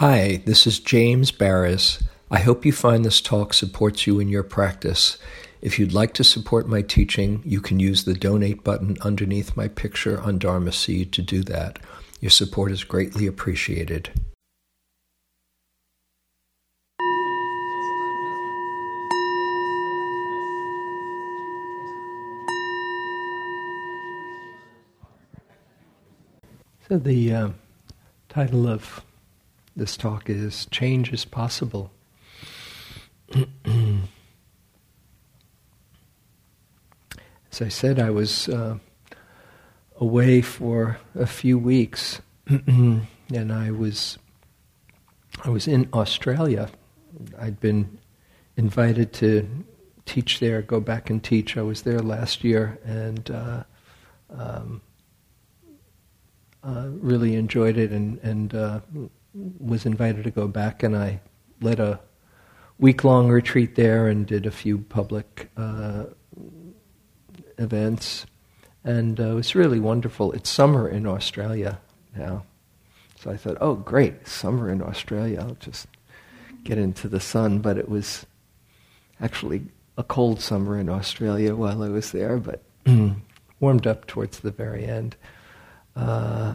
Hi, this is James Baraz. I hope you find this talk supports you in your practice. If you'd like to support my teaching, you can use the donate button underneath my picture on Dharma Seed to do that. Your support is greatly appreciated. So, the uh, title of this talk is Change is Possible. As I said, I was uh, away for a few weeks, and I was I was in Australia. I'd been invited to teach there, go back and teach. I was there last year, and uh, um, uh, really enjoyed it, and and uh, was invited to go back. And I led a week long retreat there and did a few public uh, events, and uh, it was really wonderful. It's summer in Australia now, so I thought, oh, great, summer in Australia. I'll just get into the sun. But it was actually a cold summer in Australia while I was there, but warmed up towards the very end. Uh,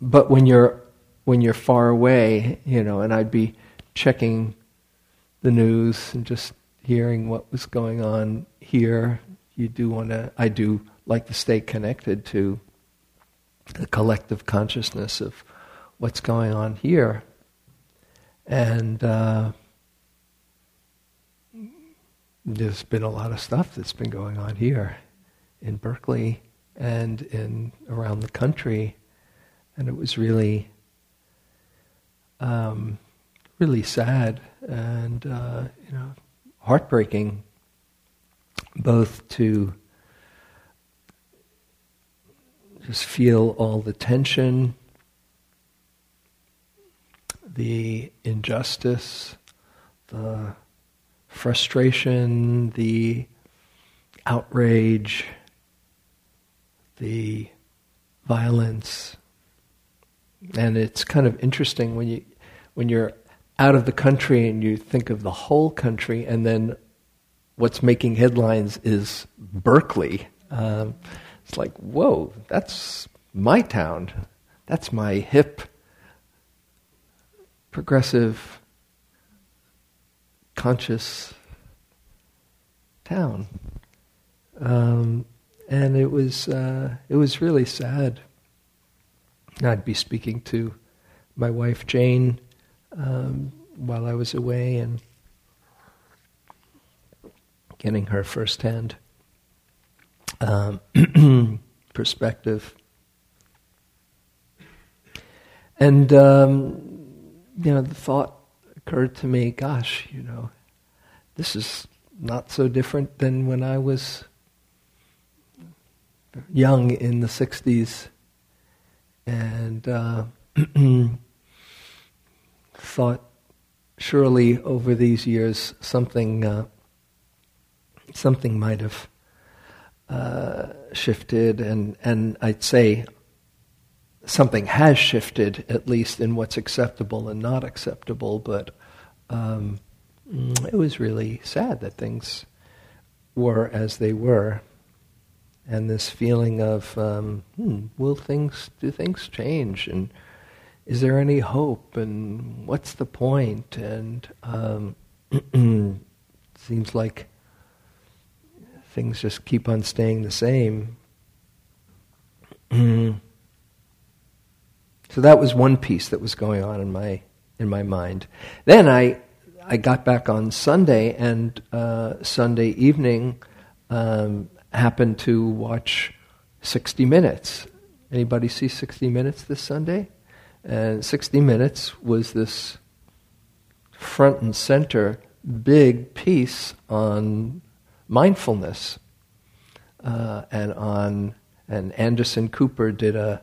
but when you're when you're far away, you know, and I'd be checking the news and just hearing what was going on here. You do want to, I do like to stay connected to the collective consciousness of what's going on here. And uh, there's been a lot of stuff that's been going on here in Berkeley and in around the country, and it was really, um, really sad and uh, you know heartbreaking both to just feel all the tension, the injustice, the frustration, the outrage, the violence. And it's kind of interesting when you when you're out of the country and you think of the whole country, and then what's making headlines is Berkeley. Um, it's like, whoa, that's my town. That's my hip, progressive, conscious town. Um, and it was uh, it was really sad. I'd be speaking to my wife Jane um, while I was away and getting her firsthand um, perspective. And, um, you know, the thought occurred to me gosh, you know, this is not so different than when I was young in the 60s and uh, thought surely over these years something uh, something might have uh, shifted and and I'd say something has shifted at least in what's acceptable and not acceptable but um, it was really sad that things were as they were. And this feeling of um, hmm, will things do things change? And is there any hope and what's the point and um, seems like things just keep on staying the same so that was one piece that was going on in my in my mind then i i got back on sunday and uh, sunday evening um, happened to watch 60 Minutes. Anybody see 60 Minutes this Sunday? And 60 Minutes was this front and center big piece on mindfulness uh, and on and Anderson Cooper did a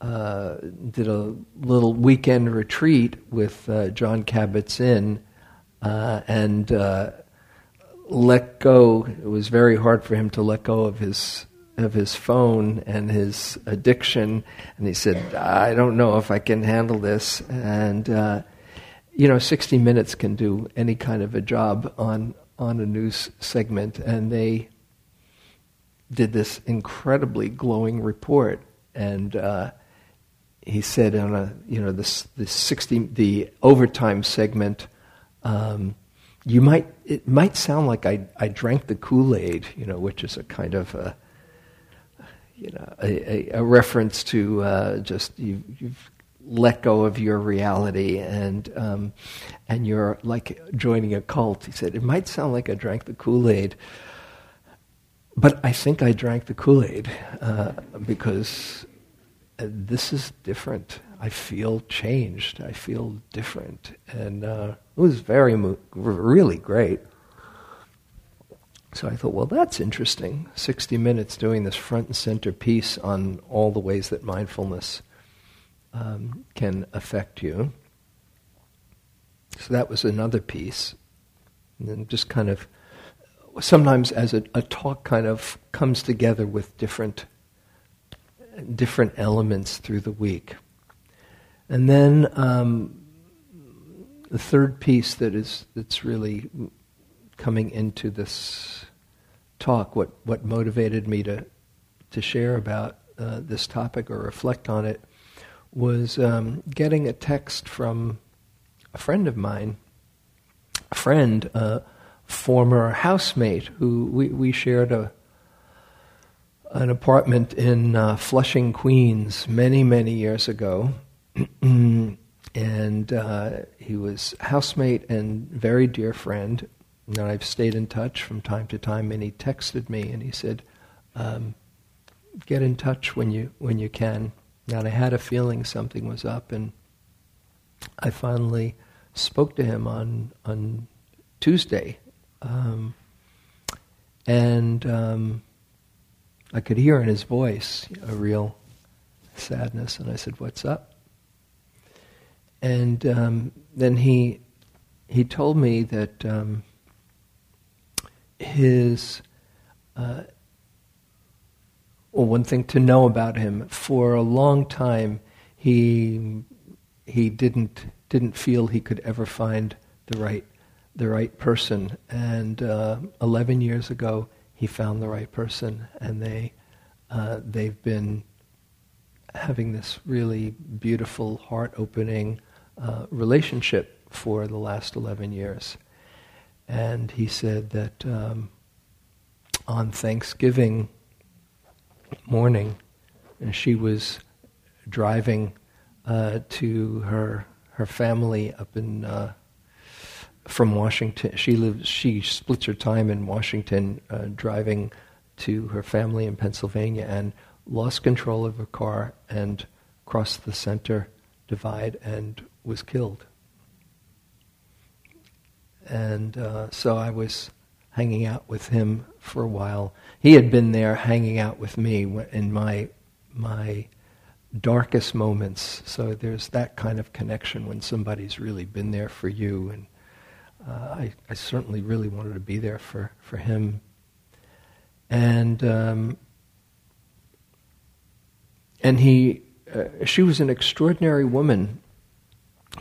uh, did a little weekend retreat with uh, Jon Kabat-Zinn uh, and uh, let go. It was very hard for him to let go of his of his phone and his addiction, and he said, "I don't know if I can handle this." And uh, you know, 60 Minutes can do any kind of a job on on a news segment, and they did this incredibly glowing report, and uh, he said on a you know this this 60 the overtime segment. Um, you might it might sound like I, I drank the Kool Aid, you know, which is a kind of a you know a, a, a reference to uh, just you, you've let go of your reality and um, and you're like joining a cult. He said it might sound like I drank the Kool Aid, but I think I drank the Kool Aid uh, because this is different. I feel changed. I feel different, and uh, it was very, really great. So I thought, well, that's interesting. 60 minutes doing this front and center piece on all the ways that mindfulness um, can affect you. So that was another piece. And then just kind of, sometimes as a, a talk kind of comes together with different, different elements through the week. And then um, the third piece that is that's really coming into this talk, what what motivated me to to share about uh, this topic or reflect on it, was um, getting a text from a friend of mine, a friend, a former housemate who we, we shared a an apartment in uh, Flushing, Queens, many many years ago. and uh, he was housemate and very dear friend. And I've stayed in touch from time to time. And he texted me and he said, um, "Get in touch when you when you can." And I had a feeling something was up, and I finally spoke to him on on Tuesday, um, and um, I could hear in his voice a real sadness. And I said, "What's up?" And um, then he he told me that um, his uh, well, one thing to know about him for a long time he he didn't didn't feel he could ever find the right the right person and uh, 11 years ago he found the right person and they uh, they've been having this really beautiful heart opening uh, relationship for the last 11 years. And he said that um, on Thanksgiving morning, and she was driving uh, to her her family up in uh, from Washington. She lives. She splits her time in Washington, uh, driving to her family in Pennsylvania, and lost control of her car and crossed the center divide and was killed. And uh, so I was hanging out with him for a while. He had been there hanging out with me in my my darkest moments. So there's that kind of connection when somebody's really been there for you. And uh, I, I, certainly really wanted to be there for, for him. And um, and he, uh, she was an extraordinary woman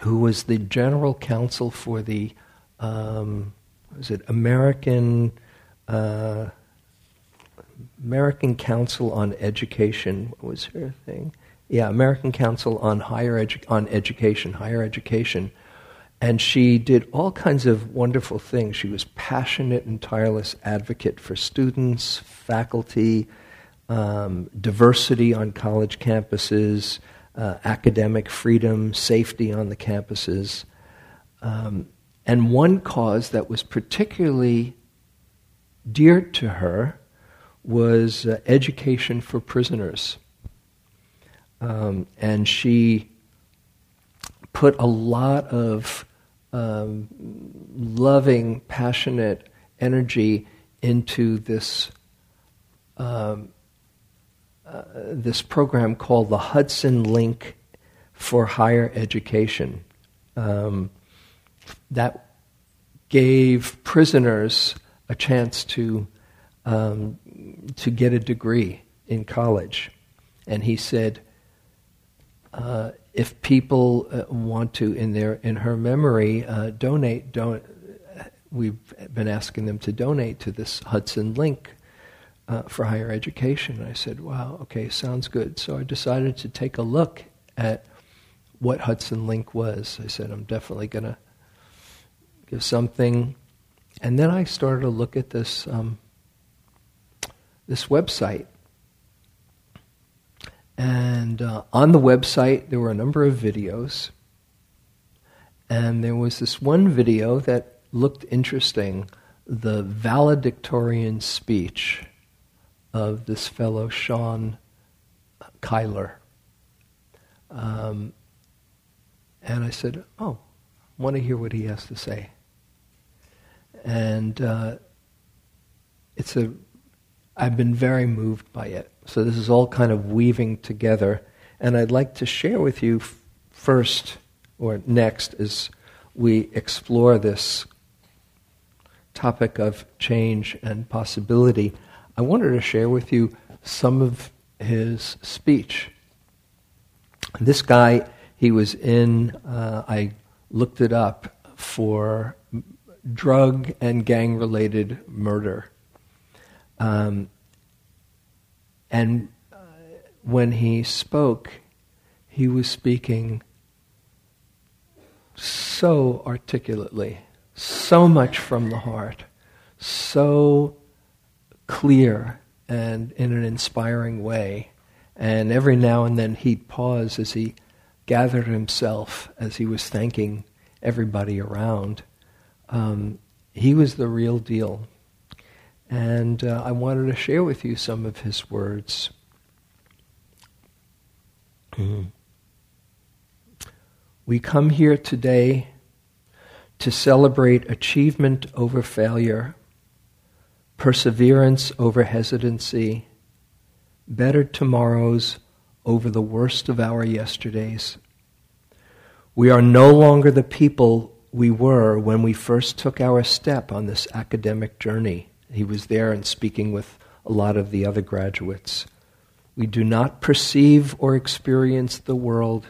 who was the general counsel for the um, was it American uh, American Council on Education? Was her thing? Yeah, American Council on Higher Edu- on Education, Higher Education, and she did all kinds of wonderful things. She was passionate and tireless advocate for students, faculty, um, diversity on college campuses uh, academic freedom, safety on the campuses. Um, and one cause that was particularly dear to her was uh, education for prisoners. Um, and she put a lot of um, loving, passionate energy into this um, uh, this program called the Hudson Link for Higher Education. Um, that gave prisoners a chance to um, to get a degree in college. And he said, uh, if people uh, want to, in their in her memory, uh, donate, don't. We've been asking them to donate to this Hudson Link uh, for higher education. And I said, "Wow, okay, sounds good." So I decided to take a look at what Hudson Link was. I said, "I'm definitely going to give something," and then I started to look at this um, this website and uh, on the website, there were a number of videos. And there was this one video that looked interesting the valedictorian speech of this fellow, Sean Kyler. Um, and I said, Oh, want to hear what he has to say. And uh, it's a, I've been very moved by it. So this is all kind of weaving together. And I'd like to share with you first or next as we explore this topic of change and possibility. I wanted to share with you some of his speech. This guy, he was in, uh, I looked it up, for drug and gang related murder. Um, and uh, when he spoke, he was speaking so articulately, so much from the heart, so clear and in an inspiring way. And every now and then he'd pause as he gathered himself, as he was thanking everybody around. Um, he was the real deal. And uh, I wanted to share with you some of his words. Mm-hmm. We come here today to celebrate achievement over failure, perseverance over hesitancy, better tomorrows over the worst of our yesterdays. We are no longer the people we were when we first took our step on this academic journey. He was there and speaking with a lot of the other graduates. We do not perceive or experience the world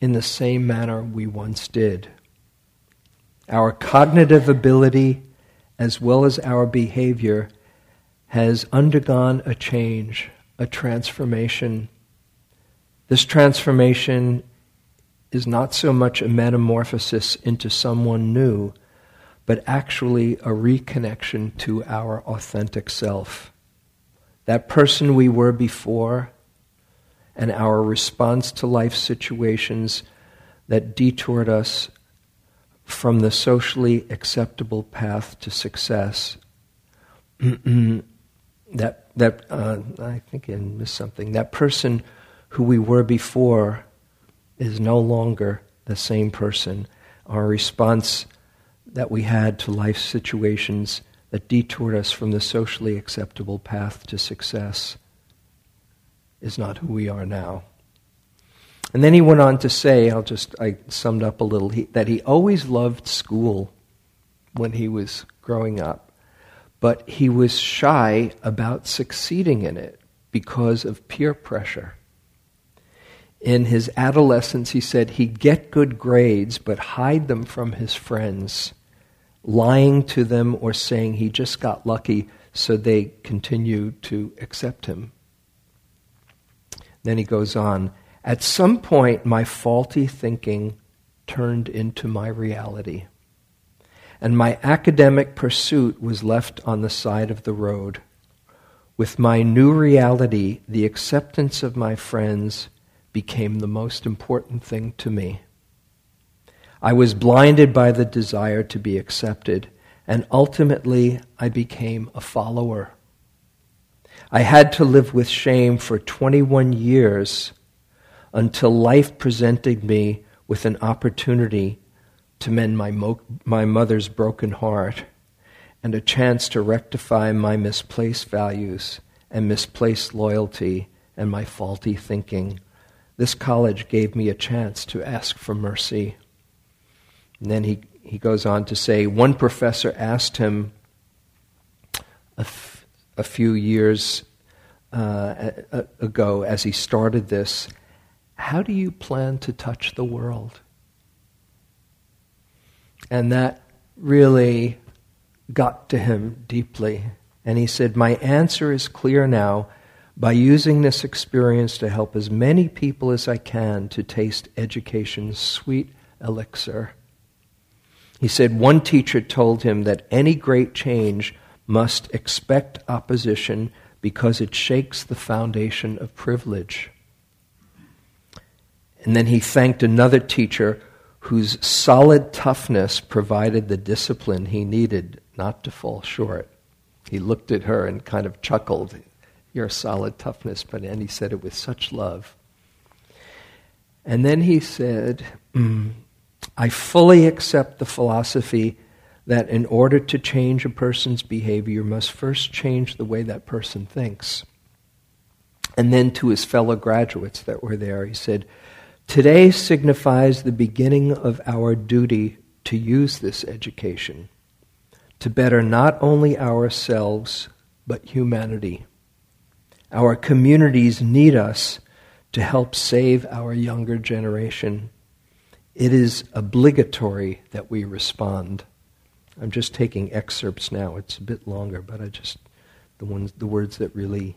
in the same manner we once did. Our cognitive ability, as well as our behavior, has undergone a change, a transformation. This transformation is not so much a metamorphosis into someone new but actually a reconnection to our authentic self. That person we were before, and our response to life situations that detoured us from the socially acceptable path to success. that that uh, I think I missed something. That person who we were before is no longer the same person. Our response that we had to life situations that detoured us from the socially acceptable path to success is not who we are now. And then he went on to say, I'll just, I summed up a little, he, that he always loved school when he was growing up, but he was shy about succeeding in it because of peer pressure. In his adolescence, he said he'd get good grades but hide them from his friends lying to them or saying he just got lucky so they continue to accept him. Then he goes on At some point, my faulty thinking turned into my reality, and my academic pursuit was left on the side of the road. With my new reality, the acceptance of my friends became the most important thing to me. I was blinded by the desire to be accepted, and ultimately I became a follower. I had to live with shame for 21 years until life presented me with an opportunity to mend my, mo- my mother's broken heart and a chance to rectify my misplaced values and misplaced loyalty and my faulty thinking. This college gave me a chance to ask for mercy. And then he, he goes on to say one professor asked him a, a few years uh, ago as he started this How do you plan to touch the world? And that really got to him deeply. And he said, My answer is clear now. By using this experience to help as many people as I can to taste education's sweet elixir. He said one teacher told him that any great change must expect opposition because it shakes the foundation of privilege. And then he thanked another teacher whose solid toughness provided the discipline he needed not to fall short. He looked at her and kind of chuckled, Your solid toughness, but and he said it with such love. And then he said, mm, I fully accept the philosophy that in order to change a person's behavior, you must first change the way that person thinks. And then to his fellow graduates that were there, he said, Today signifies the beginning of our duty to use this education to better not only ourselves, but humanity. Our communities need us to help save our younger generation. It is obligatory that we respond. I'm just taking excerpts now. It's a bit longer, but I just the ones the words that really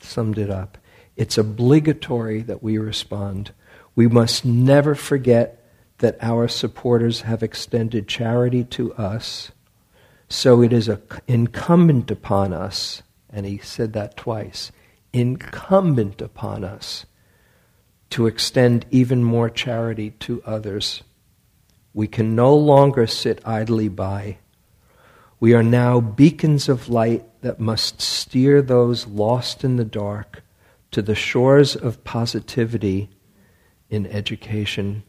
summed it up. It's obligatory that we respond. We must never forget that our supporters have extended charity to us. So it is incumbent upon us, and he said that twice incumbent upon us to extend even more charity to others. We can no longer sit idly by. We are now beacons of light that must steer those lost in the dark to the shores of positivity in education.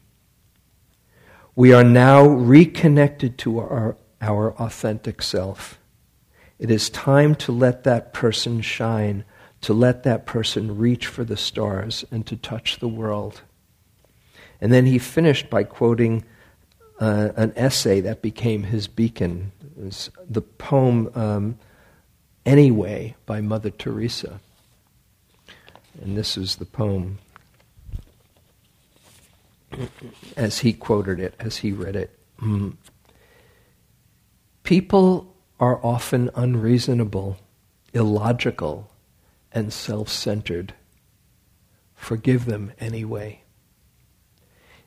We are now reconnected to our, our authentic self. It is time to let that person shine, to let that person reach for the stars and to touch the world. And then he finished by quoting uh, an essay that became his beacon, the poem um, Anyway by Mother Teresa. And this is the poem as he quoted it, as he read it. Mm. People are often unreasonable, illogical, and self centered. Forgive them anyway.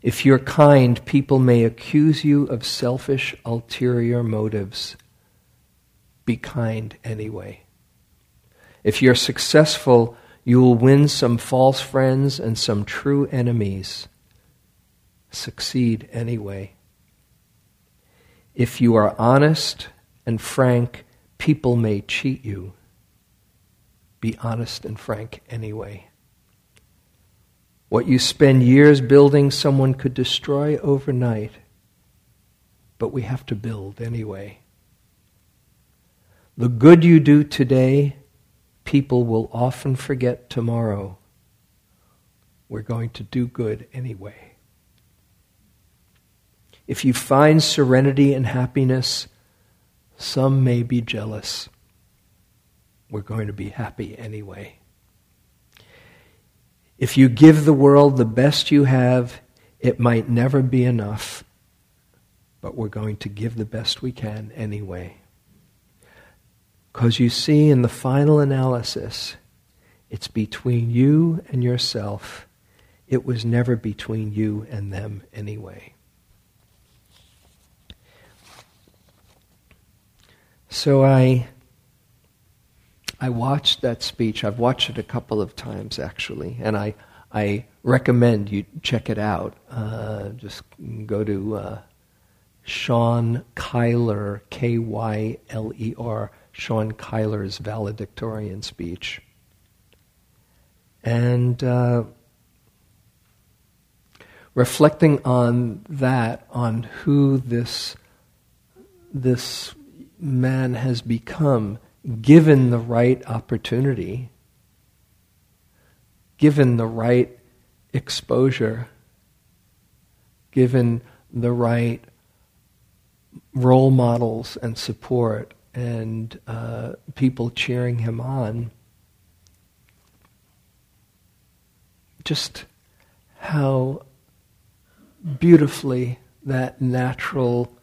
If you're kind, people may accuse you of selfish, ulterior motives. Be kind anyway. If you're successful, you will win some false friends and some true enemies succeed anyway. If you are honest and frank, people may cheat you. Be honest and frank anyway. What you spend years building, someone could destroy overnight, but we have to build anyway. The good you do today, people will often forget tomorrow. We're going to do good anyway. If you find serenity and happiness, some may be jealous. We're going to be happy anyway. If you give the world the best you have, it might never be enough, but we're going to give the best we can anyway. Because you see, in the final analysis, it's between you and yourself. It was never between you and them anyway. So I, I watched that speech. I've watched it a couple of times actually, and I, I recommend you check it out. Uh, just go to uh, Sean Kyler, K Y L E R, Sean Kyler's valedictorian speech. And uh, reflecting on that, on who this, this man has become given the right opportunity, given the right exposure, given the right role models and support and uh, people cheering him on, just how beautifully that natural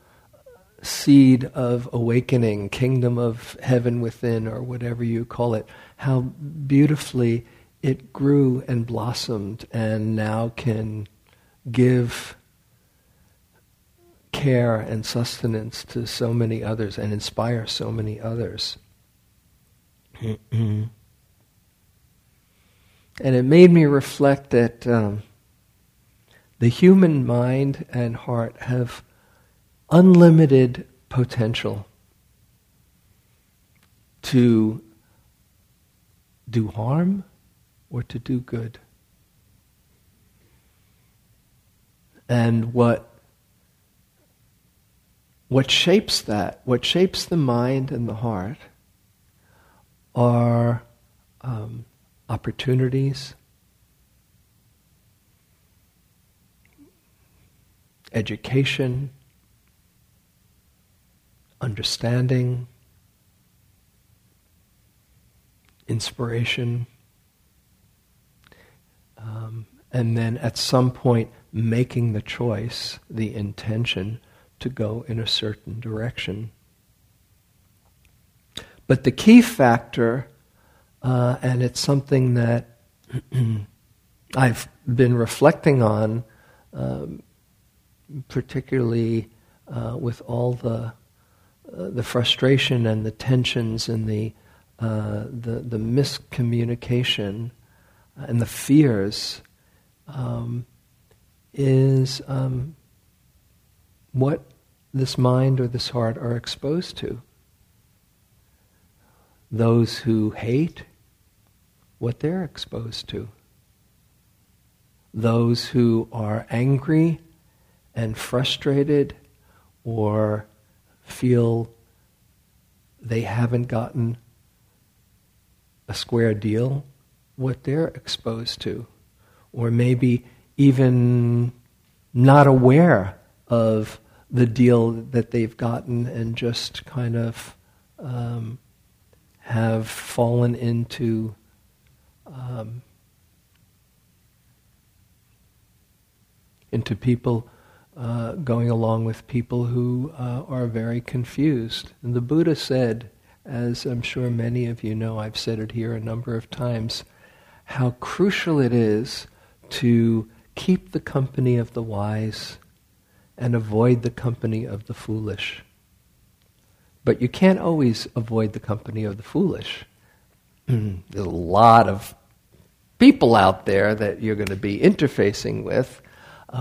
seed of awakening, kingdom of heaven within, or whatever you call it, how beautifully it grew and blossomed and now can give care and sustenance to so many others and inspire so many others. and it made me reflect that um, the human mind and heart have unlimited potential to do harm or to do good. And what what shapes that, what shapes the mind and the heart, are um, opportunities, education, understanding, inspiration, um, and then at some point making the choice, the intention to go in a certain direction. But the key factor, uh, and it's something that I've been reflecting on, um, particularly uh, with all the uh, the frustration and the tensions and the uh, the, the miscommunication and the fears, um, is um, what this mind or this heart are exposed to. Those who hate, what they're exposed to. Those who are angry and frustrated or feel they haven't gotten a square deal, what they're exposed to. Or maybe even not aware of the deal that they've gotten and just kind of um, have fallen into um, into people uh, going along with people who uh, are very confused. And the Buddha said, as I'm sure many of you know, I've said it here a number of times, how crucial it is to keep the company of the wise and avoid the company of the foolish. But you can't always avoid the company of the foolish. There's a lot of people out there that you're going to be interfacing with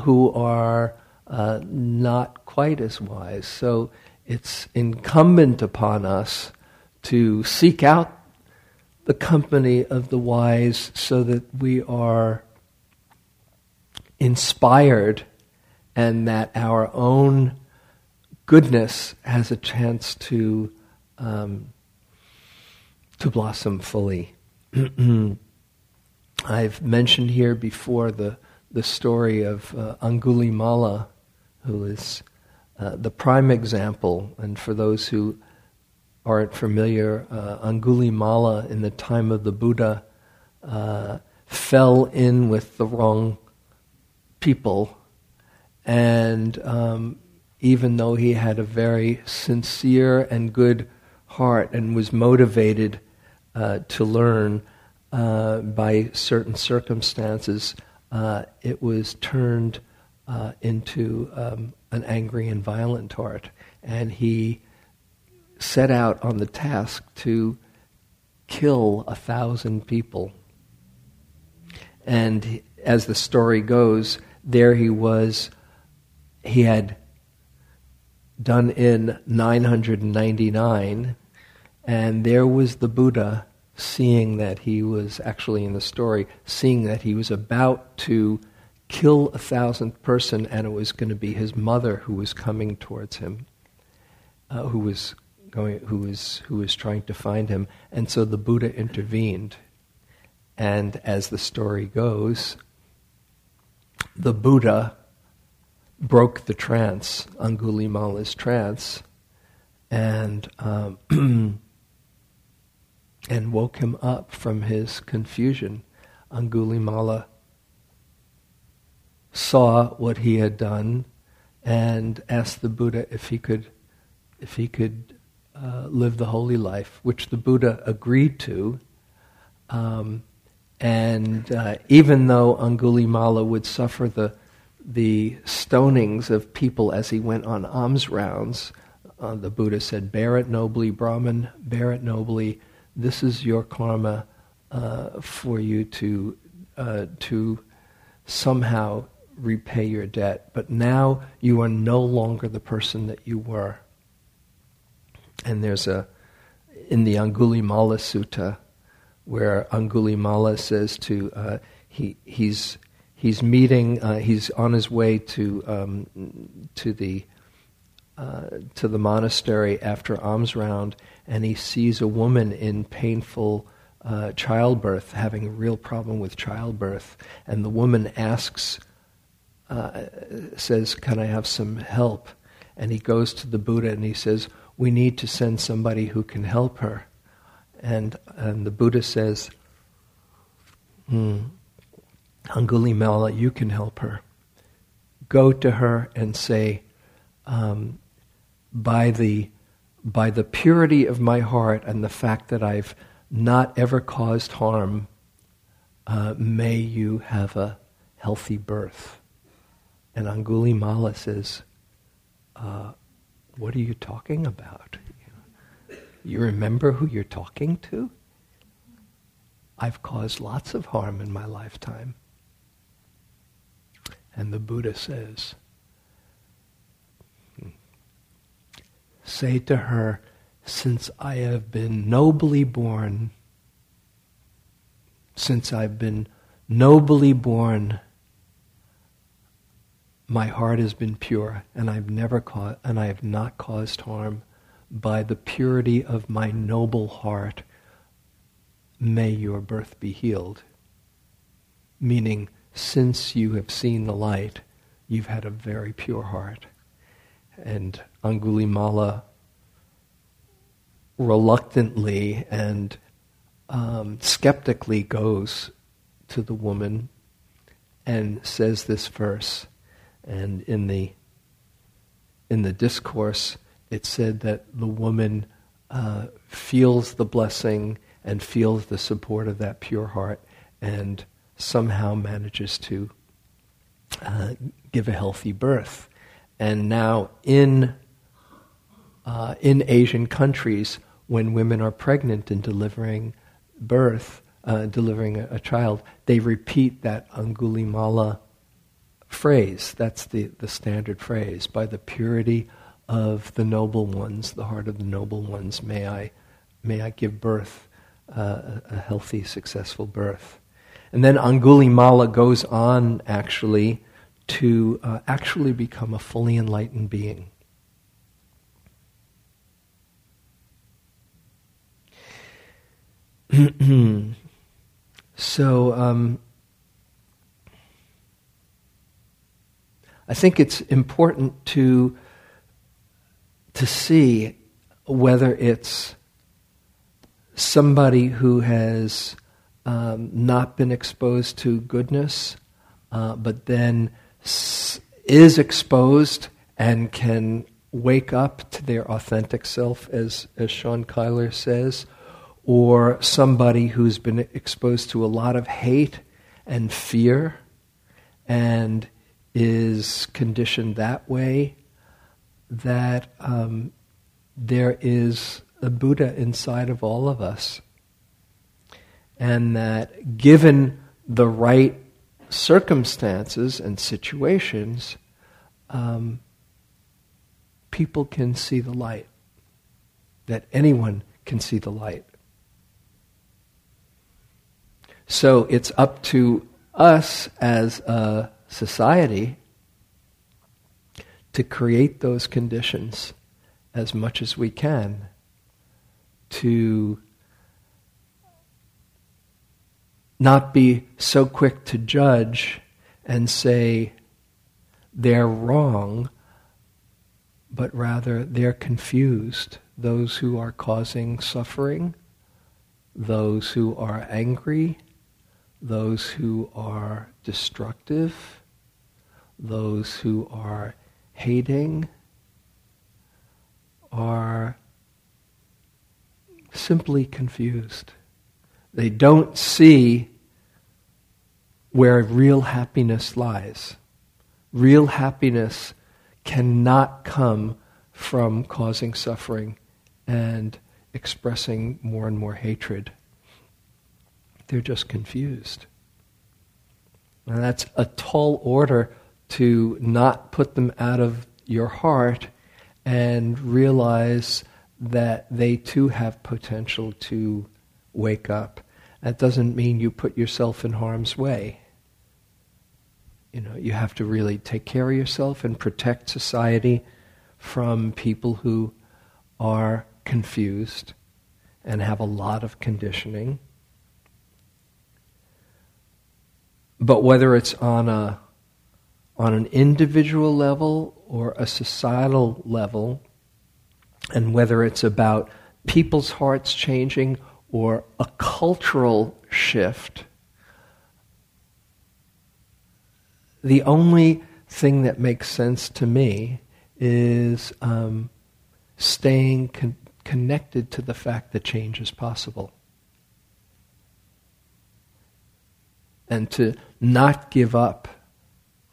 who are uh, not quite as wise. So it's incumbent upon us to seek out the company of the wise so that we are inspired and that our own goodness has a chance to um, to blossom fully. I've mentioned here before the the story of uh, Angulimala, who is uh, the prime example, and for those who aren't familiar, uh, Angulimala in the time of the Buddha uh, fell in with the wrong people. And um, even though he had a very sincere and good heart and was motivated uh, to learn uh, by certain circumstances, uh, it was turned uh, into um, an angry and violent heart. And he set out on the task to kill a thousand people. And as the story goes, there he was he had done in 999, and there was the Buddha seeing that he was actually in the story, seeing that he was about to kill a thousandth person, and it was going to be his mother who was coming towards him, uh, who was going, who was who was trying to find him, and so the Buddha intervened, and as the story goes, the Buddha broke the trance, Angulimala's trance, and um, and woke him up from his confusion. Angulimala saw what he had done and asked the Buddha if he could if he could uh, live the holy life, which the Buddha agreed to. Um, and uh, even though Angulimala would suffer the the stonings of people as he went on alms rounds, uh, the Buddha said, "Bear it nobly, Brahman. Bear it nobly. This is your karma uh, for you to uh, to somehow repay your debt. But now you are no longer the person that you were." And there's a in the Angulimala Sutta where Angulimala says to uh, he he's he's meeting uh, he's on his way to um, to the uh, to the monastery after alms round and he sees a woman in painful uh, childbirth having a real problem with childbirth and the woman asks uh, says can I have some help and he goes to the Buddha and he says we need to send somebody who can help her and, and the Buddha says, hmm, Angulimala, you can help her. Go to her and say, um, by, the, by the purity of my heart and the fact that I've not ever caused harm, uh, may you have a healthy birth. And Angulimala says, uh, What are you talking about? You remember who you're talking to? I've caused lots of harm in my lifetime. And the Buddha says, hmm, Say to her, since I have been nobly born, since I've been nobly born, my heart has been pure, and I've never caused, and I have not caused harm by the purity of my noble heart, may your birth be healed. Meaning, since you have seen the light, you've had a very pure heart. And Angulimala reluctantly and um, skeptically goes to the woman and says this verse. And in the in the discourse, it said that the woman uh, feels the blessing and feels the support of that pure heart and somehow manages to uh, give a healthy birth. And now in, uh, in Asian countries, when women are pregnant and delivering birth, uh, delivering a, a, child, they repeat that Angulimala phrase. That's the, the standard phrase. By the purity of the noble ones, the heart of the noble ones, may I, may I give birth, uh, a healthy, successful birth. And then Angulimala goes on actually to uh, actually become a fully enlightened being. so um, I think it's important to to see whether it's somebody who has um, not been exposed to goodness, uh, but then s- is exposed and can wake up to their authentic self, as, as Sean Kyler says, or somebody who's been exposed to a lot of hate and fear. And is conditioned that way that um, there is a Buddha inside of all of us. And that given the right circumstances and situations, um, people can see the light. That anyone can see the light. So it's up to us as a society to create those conditions as much as we can to not be so quick to judge and say they're wrong, but rather they're confused. Those who are causing suffering, those who are angry, those who are destructive, those who are hating, are simply confused. They don't see where real happiness lies. Real happiness cannot come from causing suffering and expressing more and more hatred. They're just confused. And that's a tall order to not put them out of your heart and realize that they too have potential to wake up. That doesn't mean you put yourself in harm's way. You know, you have to really take care of yourself and protect society from people who are confused and have a lot of conditioning. But whether it's on a on an individual level or a societal level, and whether it's about people's hearts changing or a cultural shift, the only thing that makes sense to me is um, staying con- connected to the fact that change is possible. And to not give up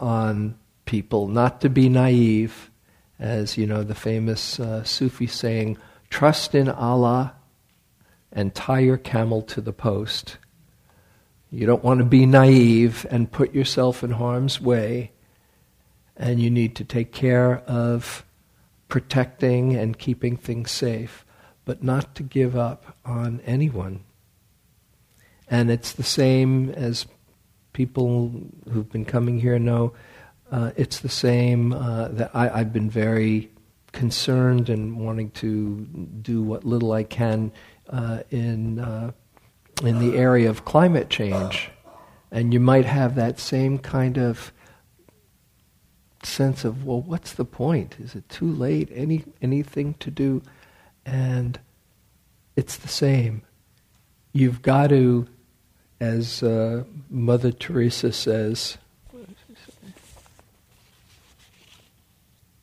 on people, not to be naive, as you know, the famous uh, Sufi saying, trust in Allah and tie your camel to the post. You don't want to be naive and put yourself in harm's way, and you need to take care of protecting and keeping things safe, but not to give up on anyone. And it's the same as people who've been coming here know. Uh, it's the same uh, that I, I've been very concerned and wanting to do what little I can uh, in uh, in the area of climate change, and you might have that same kind of sense of well, what's the point? Is it too late? Any anything to do? And it's the same. You've got to, as uh, Mother Teresa says.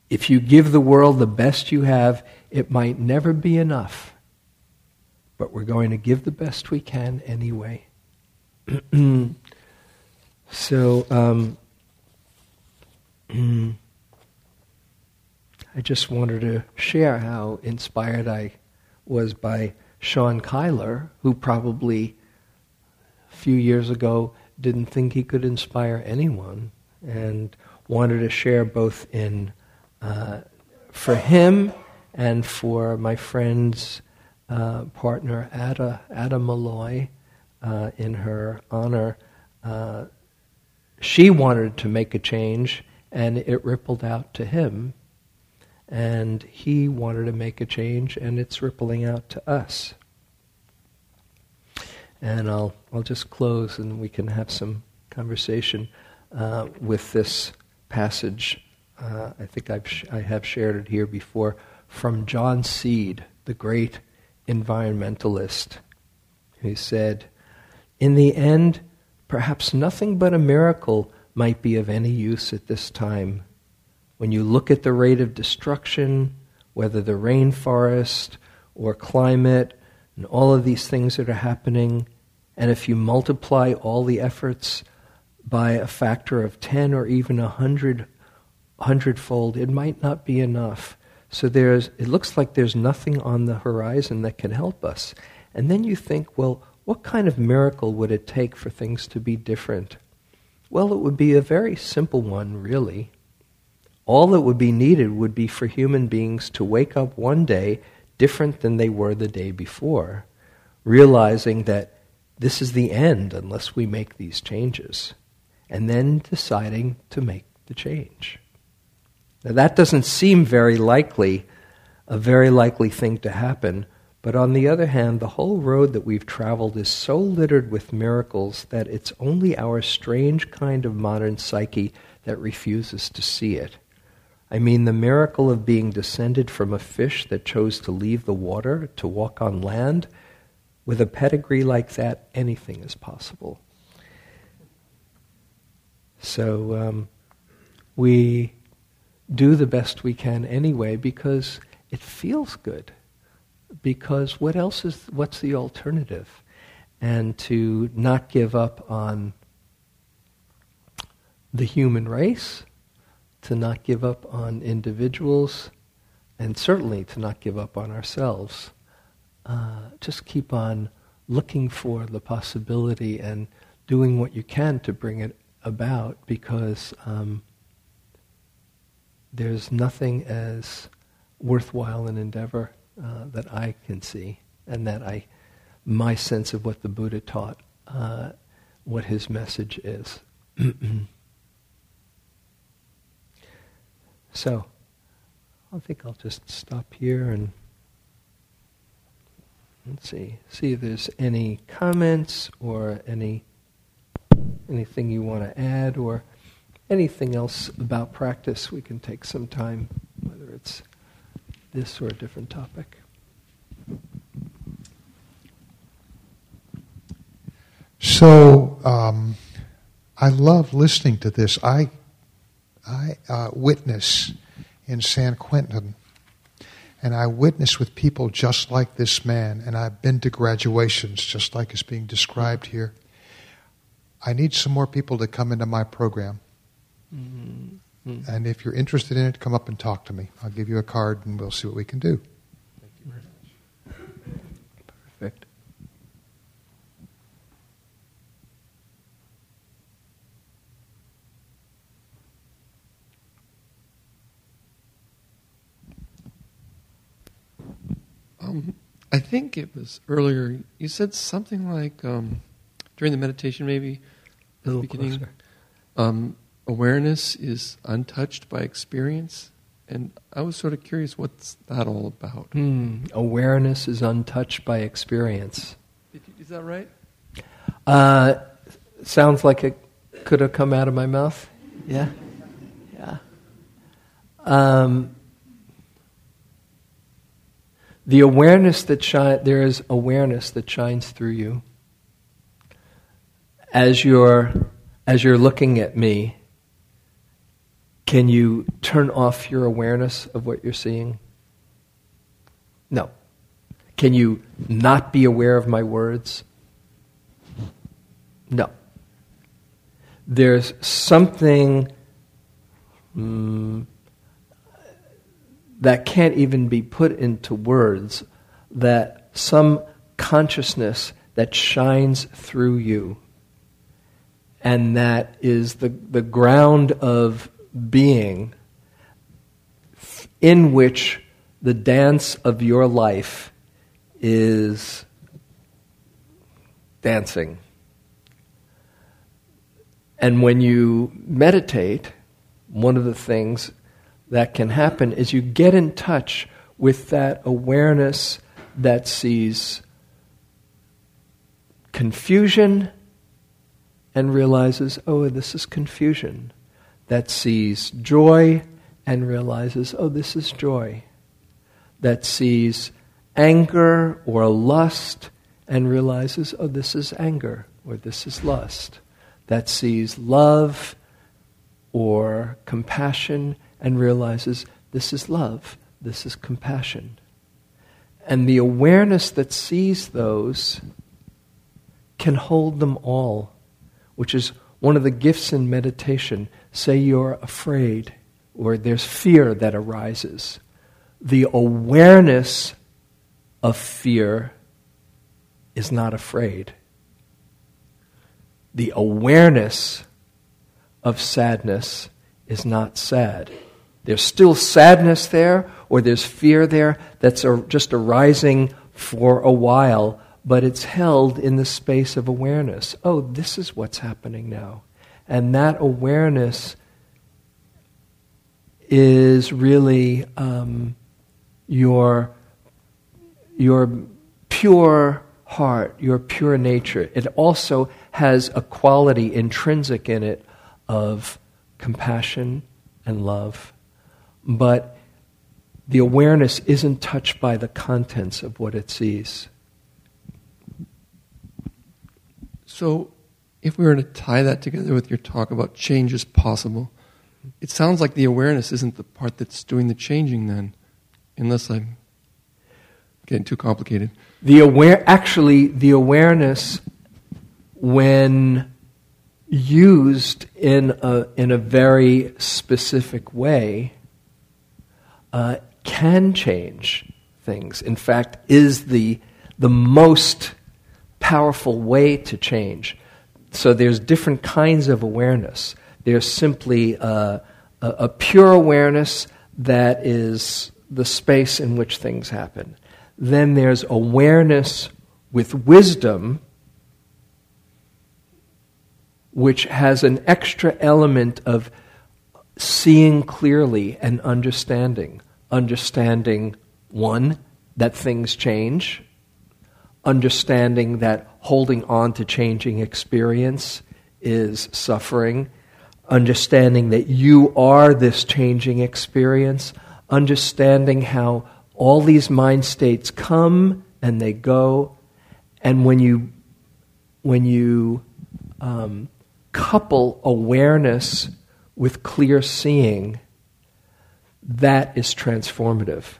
If you give the world the best you have, it might never be enough but we're going to give the best we can anyway. so, um, I just wanted to share how inspired I was by Sean Kyler, who probably few years ago didn't think he could inspire anyone, and wanted to share both in uh, for him and for my friends uh, partner, Ada, Ada Malloy, uh, in her honor, uh, she wanted to make a change, and it rippled out to him. And he wanted to make a change, and it's rippling out to us. And I'll, I'll just close, and we can have some conversation uh, with this passage. Uh, I think I've sh- I have shared it here before from John Seed, the great environmentalist who said, In the end, perhaps nothing but a miracle might be of any use at this time. When you look at the rate of destruction, whether the rainforest or climate, and all of these things that are happening, and if you multiply all the efforts by a factor of 10 or even a hundred, hundredfold, it might not be enough so there's, it looks like there's nothing on the horizon that can help us. And then you think, well, what kind of miracle would it take for things to be different? Well, it would be a very simple one, really. All that would be needed would be for human beings to wake up one day different than they were the day before, realizing that this is the end unless we make these changes, and then deciding to make the change. Now, that doesn't seem very likely, a very likely thing to happen. But on the other hand, the whole road that we've traveled is so littered with miracles that it's only our strange kind of modern psyche that refuses to see it. I mean the miracle of being descended from a fish that chose to leave the water to walk on land. With a pedigree like that, anything is possible. So um, we do the best we can anyway because it feels good. Because what else is, what's the alternative? And to not give up on the human race, to not give up on individuals, and certainly to not give up on ourselves. Uh, just keep on looking for the possibility and doing what you can to bring it about because um, there's nothing as worthwhile an endeavor uh, that I can see, and that I, my sense of what the Buddha taught, uh, what his message is. so, I think I'll just stop here and let's see, see if there's any comments or any anything you want to add or anything else about practice. We can take some time, whether it's this or a different topic. So um, I love listening to this. I I uh, witness in San Quentin, and I witness with people just like this man, and I've been to graduations just like is being described here. I need some more people to come into my program. Mm-hmm. And if you're interested in it, come up and talk to me. I'll give you a card and we'll see what we can do. Thank you very much. Perfect. Um, I think it was earlier. You said something like um, during the meditation, maybe at the beginning. Um, awareness is untouched by experience. And I was sort of curious, what's that all about? Hmm. Awareness is untouched by experience. You, is that right? Uh, sounds like it could have come out of my mouth. Yeah? Yeah. Um, the awareness that shine, there is awareness that shines through you. As you're, as you're looking at me, can you turn off your awareness of what you're seeing? No. Can you not be aware of my words? No. There's something mm, that can't even be put into words, that some consciousness that shines through you. And that is the, the ground of being in which the dance of your life is dancing. And when you meditate, one of the things that can happen is you get in touch with that awareness that sees confusion and realizes, oh, this is confusion that sees joy and realizes, oh, this is joy. That sees anger or lust and realizes, oh, this is anger or this is lust. That sees love or compassion and realizes, this is love, this is compassion. And the awareness that sees those can hold them all, which is one of the gifts in meditation say you're afraid or there's fear that arises, the awareness of fear is not afraid. The awareness of sadness is not sad. There's still sadness there, or there's fear there that's just arising for a while, but it's held in the space of awareness. Oh, this is what's happening now. And that awareness is really um, your, your pure heart, your pure nature. It also has a quality intrinsic in it of compassion and love. But the awareness isn't touched by the contents of what it sees. So, if we were to tie that together with your talk about change is possible, it sounds like the awareness isn't the part that's doing the changing then, unless I'm getting too complicated. The aware, actually, the awareness, when used in a, in a very specific way, uh, can change things. In fact, is the, the most powerful way to change. So there's different kinds of awareness. There's simply a, a, a pure awareness that is the space in which things happen. Then there's awareness with wisdom, which has an extra element of seeing clearly and understanding. Understanding, one, that things change, understanding that holding on to changing experience is suffering, understanding that you are this changing experience, understanding how all these mind states come and they go, and when you when you um, couple awareness with clear seeing, that is transformative.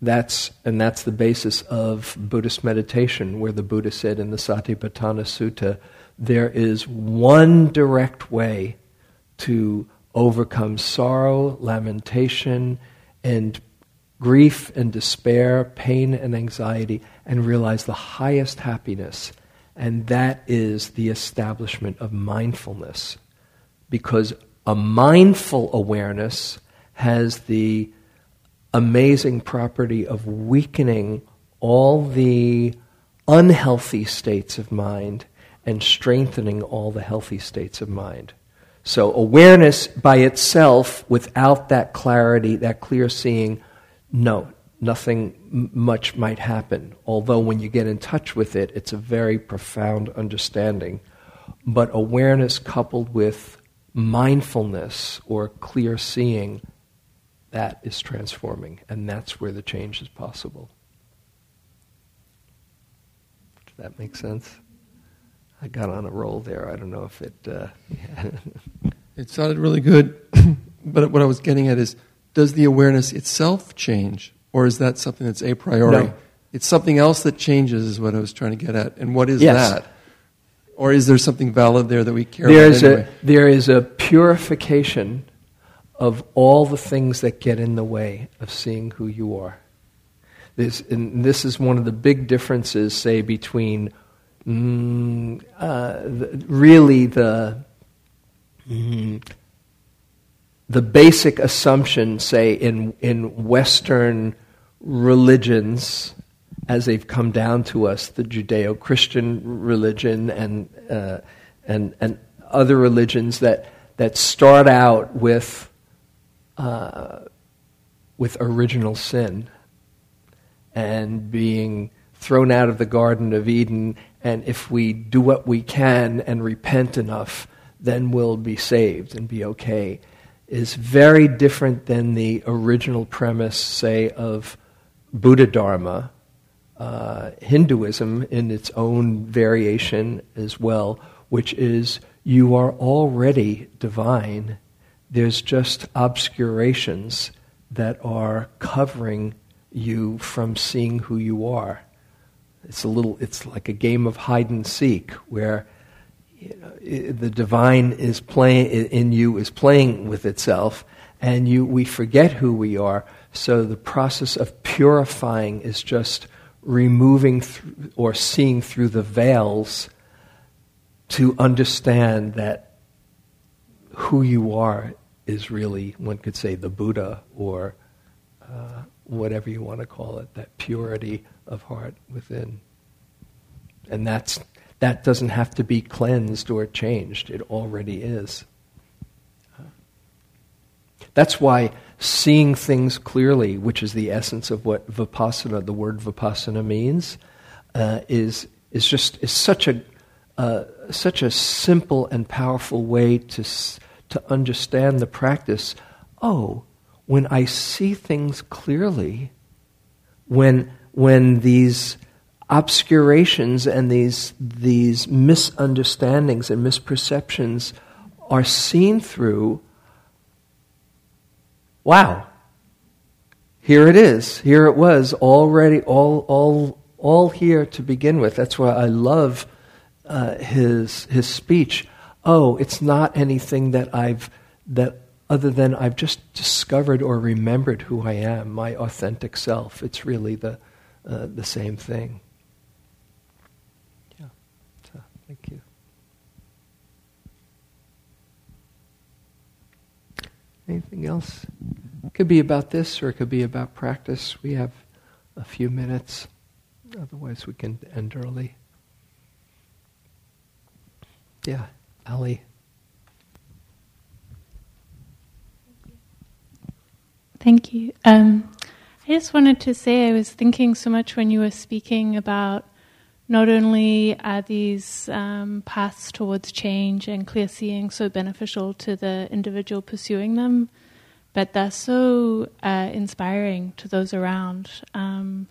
That's, and that's the basis of Buddhist meditation, where the Buddha said in the Satipatthana Sutta, there is one direct way to overcome sorrow, lamentation, and grief and despair, pain and anxiety, and realize the highest happiness. And that is the establishment of mindfulness. Because a mindful awareness has the amazing property of weakening all the unhealthy states of mind and strengthening all the healthy states of mind. So, awareness by itself, without that clarity, that clear seeing, no, nothing much might happen. Although, when you get in touch with it, it's a very profound understanding. But awareness coupled with mindfulness or clear seeing, that is transforming. And that's where the change is possible. Does that make sense? I got on a roll there. I don't know if it. Uh, it sounded really good, but what I was getting at is does the awareness itself change, or is that something that's a priori? No. It's something else that changes, is what I was trying to get at. And what is Yes. that? Or is there something valid there that we care there about is anyway? a there is a purification of all the things that get in the way of seeing who you are. This and this is one of the big differences, say, between mm, uh, the, really the mm, the basic assumption, say, in in Western religions as they've come down to us, the Judeo-Christian religion and uh, and and other religions that that start out with uh, with original sin and being thrown out of the Garden of Eden, and if we do what we can and repent enough, then we'll be saved and be okay, is very different than the original premise, say, of Buddha Dharma, uh, Hinduism in its own variation as well, which is you are already divine. There's just obscurations that are covering you from seeing who you are. It's a little. It's like a game of hide and seek where you know, the divine is playing in you is playing with itself, and you we forget who we are. So the process of purifying is just removing th- or seeing through the veils to understand that who you are is really one could say the Buddha or uh, whatever you want to call it, that purity of heart within. And that's, that doesn't have to be cleansed or changed, it already is. That's why seeing things clearly, which is the essence of what vipassana, the word vipassana means, uh, is, is just is such a, uh, such a simple and powerful way to, to understand the practice. Oh, when I see things clearly, when, when these obscurations and these, these misunderstandings and misperceptions are seen through, wow, here it is. Here it was already, all, all, all here to begin with. That's why I love uh, his, his speech. Oh, it's not anything that I've, that other than I've just discovered or remembered who I am, my authentic self. It's really the, uh, the same thing. Yeah. So, thank you. Anything else? It could be about this or it could be about practice. We have a few minutes. Otherwise, we can end early. Yeah, Ali. Thank you. Um, I just wanted to say I was thinking so much when you were speaking about not only are these um, paths towards change and clear seeing so beneficial to the individual pursuing them, but they're so uh, inspiring to those around. Um,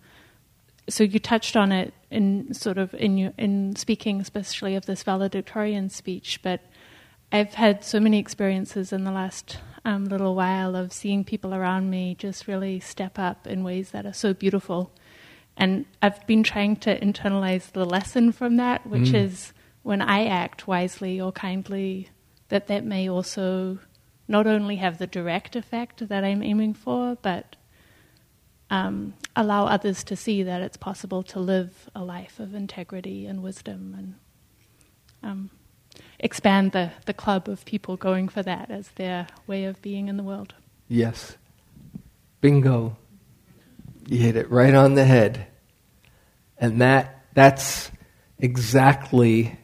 so you touched on it in sort of in you, in speaking, especially of this valedictorian speech. But I've had so many experiences in the last um, little while of seeing people around me just really step up in ways that are so beautiful and I've been trying to internalize the lesson from that, which mm. is when I act wisely or kindly, that that may also not only have the direct effect that I'm aiming for, but um, allow others to see that it's possible to live a life of integrity and wisdom and um, expand the, the club of people going for that as their way of being in the world. Yes. Bingo. You hit it right on the head. And that, that's exactly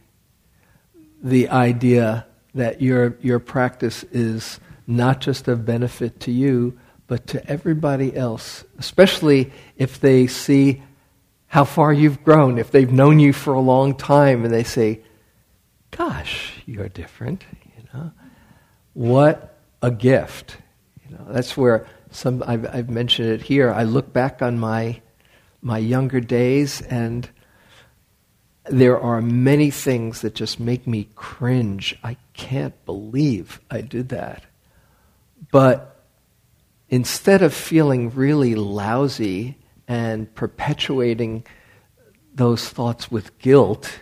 the idea that your, your practice is not just of benefit to you, but to everybody else, especially if they see how far you've grown, if they've known you for a long time and they say, Gosh, you're different, you know. What a gift. You know, that's where some I've, I've mentioned it here. I look back on my my younger days and there are many things that just make me cringe. I can't believe I did that. But instead of feeling really lousy and perpetuating those thoughts with guilt,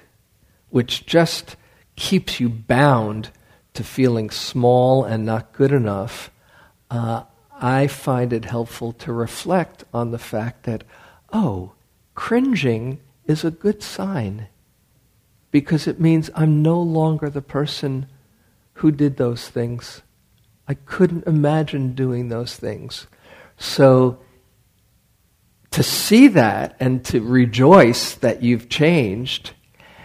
which just keeps you bound to feeling small and not good enough, uh, I find it helpful to reflect on the fact that, oh, cringing is a good sign because it means I'm no longer the person who did those things. I couldn't imagine doing those things. So, to see that and to rejoice that you've changed,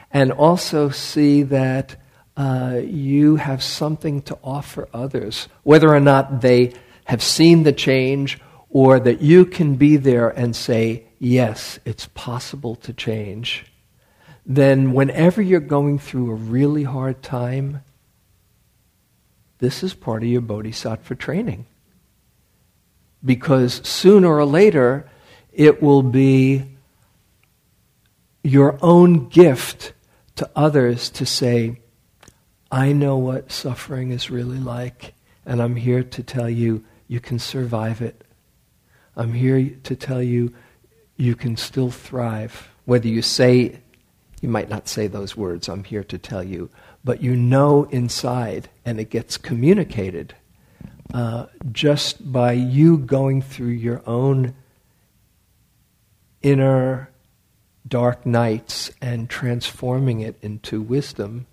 and also see that uh, you have something to offer others, whether or not they have seen the change or that you can be there and say, yes, it's possible to change, then whenever you're going through a really hard time, this is part of your bodhisattva training. Because sooner or later, it will be your own gift to others to say, I know what suffering is really like, and I'm here to tell you you can survive it. I'm here to tell you you can still thrive. Whether you say, you might not say those words, I'm here to tell you, but you know inside and it gets communicated uh, just by you going through your own inner dark nights and transforming it into wisdom.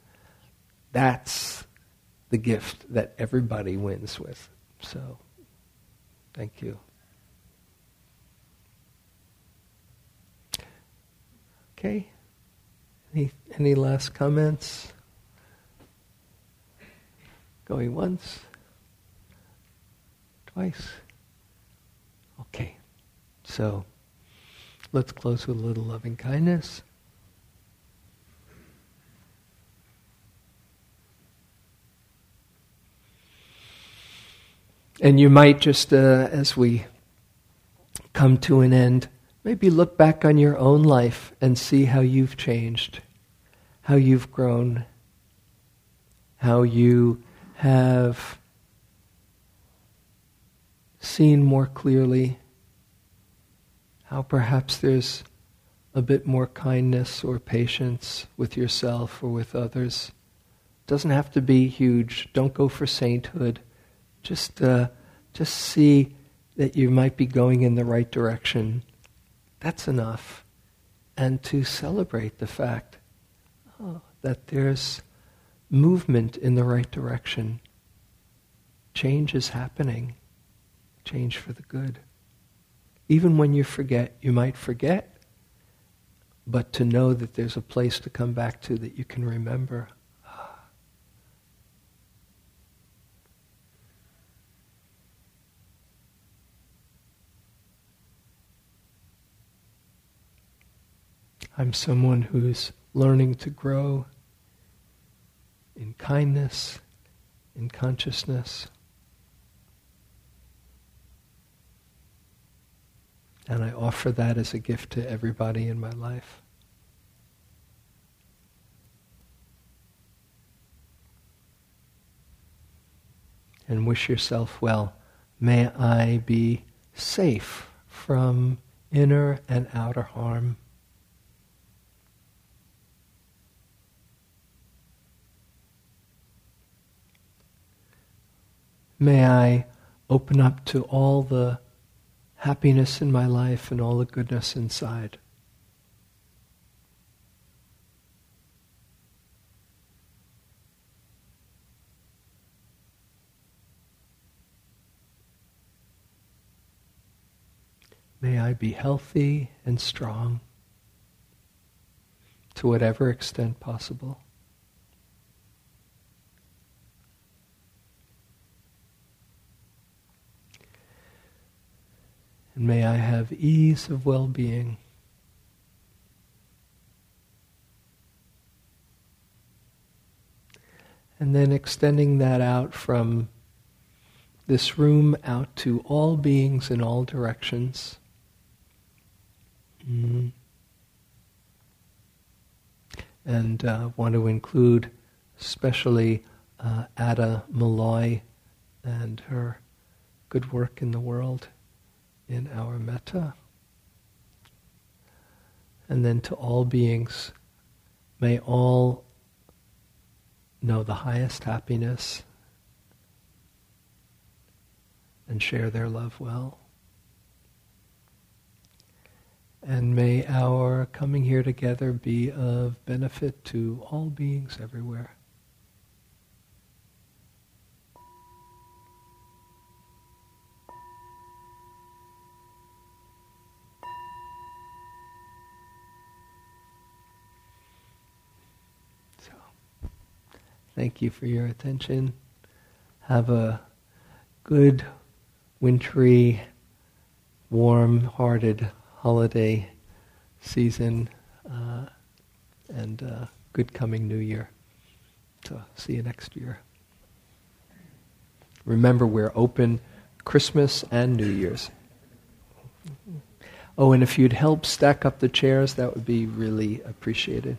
That's the gift that everybody wins with. So, thank you. Okay. Any, any last comments? Going once? Twice? Okay. So let's close with a little loving kindness. And you might just, uh, as we come to an end, maybe look back on your own life and see how you've changed, how you've grown, how you have seen more clearly, how perhaps there's a bit more kindness or patience with yourself or with others. Doesn't have to be huge. Don't go for sainthood. Just, uh, just see that you might be going in the right direction. That's enough. And to celebrate the fact oh, that there's movement in the right direction. Change is happening. Change for the good. Even when you forget, you might forget, but to know that there's a place to come back to that you can remember. I'm someone who's learning to grow in kindness, in consciousness. And I offer that as a gift to everybody in my life. And wish yourself well. May I be safe from inner and outer harm. May I open up to all the happiness in my life and all the goodness inside. May I be healthy and strong to whatever extent possible. And may I have ease of well being. And then extending that out from this room out to all beings in all directions. Mm-hmm. And uh, want to include especially uh, Ada Malloy and her good work in the world in our metta. And then to all beings, may all know the highest happiness and share their love well. And may our coming here together be of benefit to all beings everywhere. Thank you for your attention. Have a good, wintry, warm-hearted holiday season uh, and uh, good coming new year. So see you next year. Remember, we're open Christmas and New Year's. Oh, and if you'd help stack up the chairs, that would be really appreciated.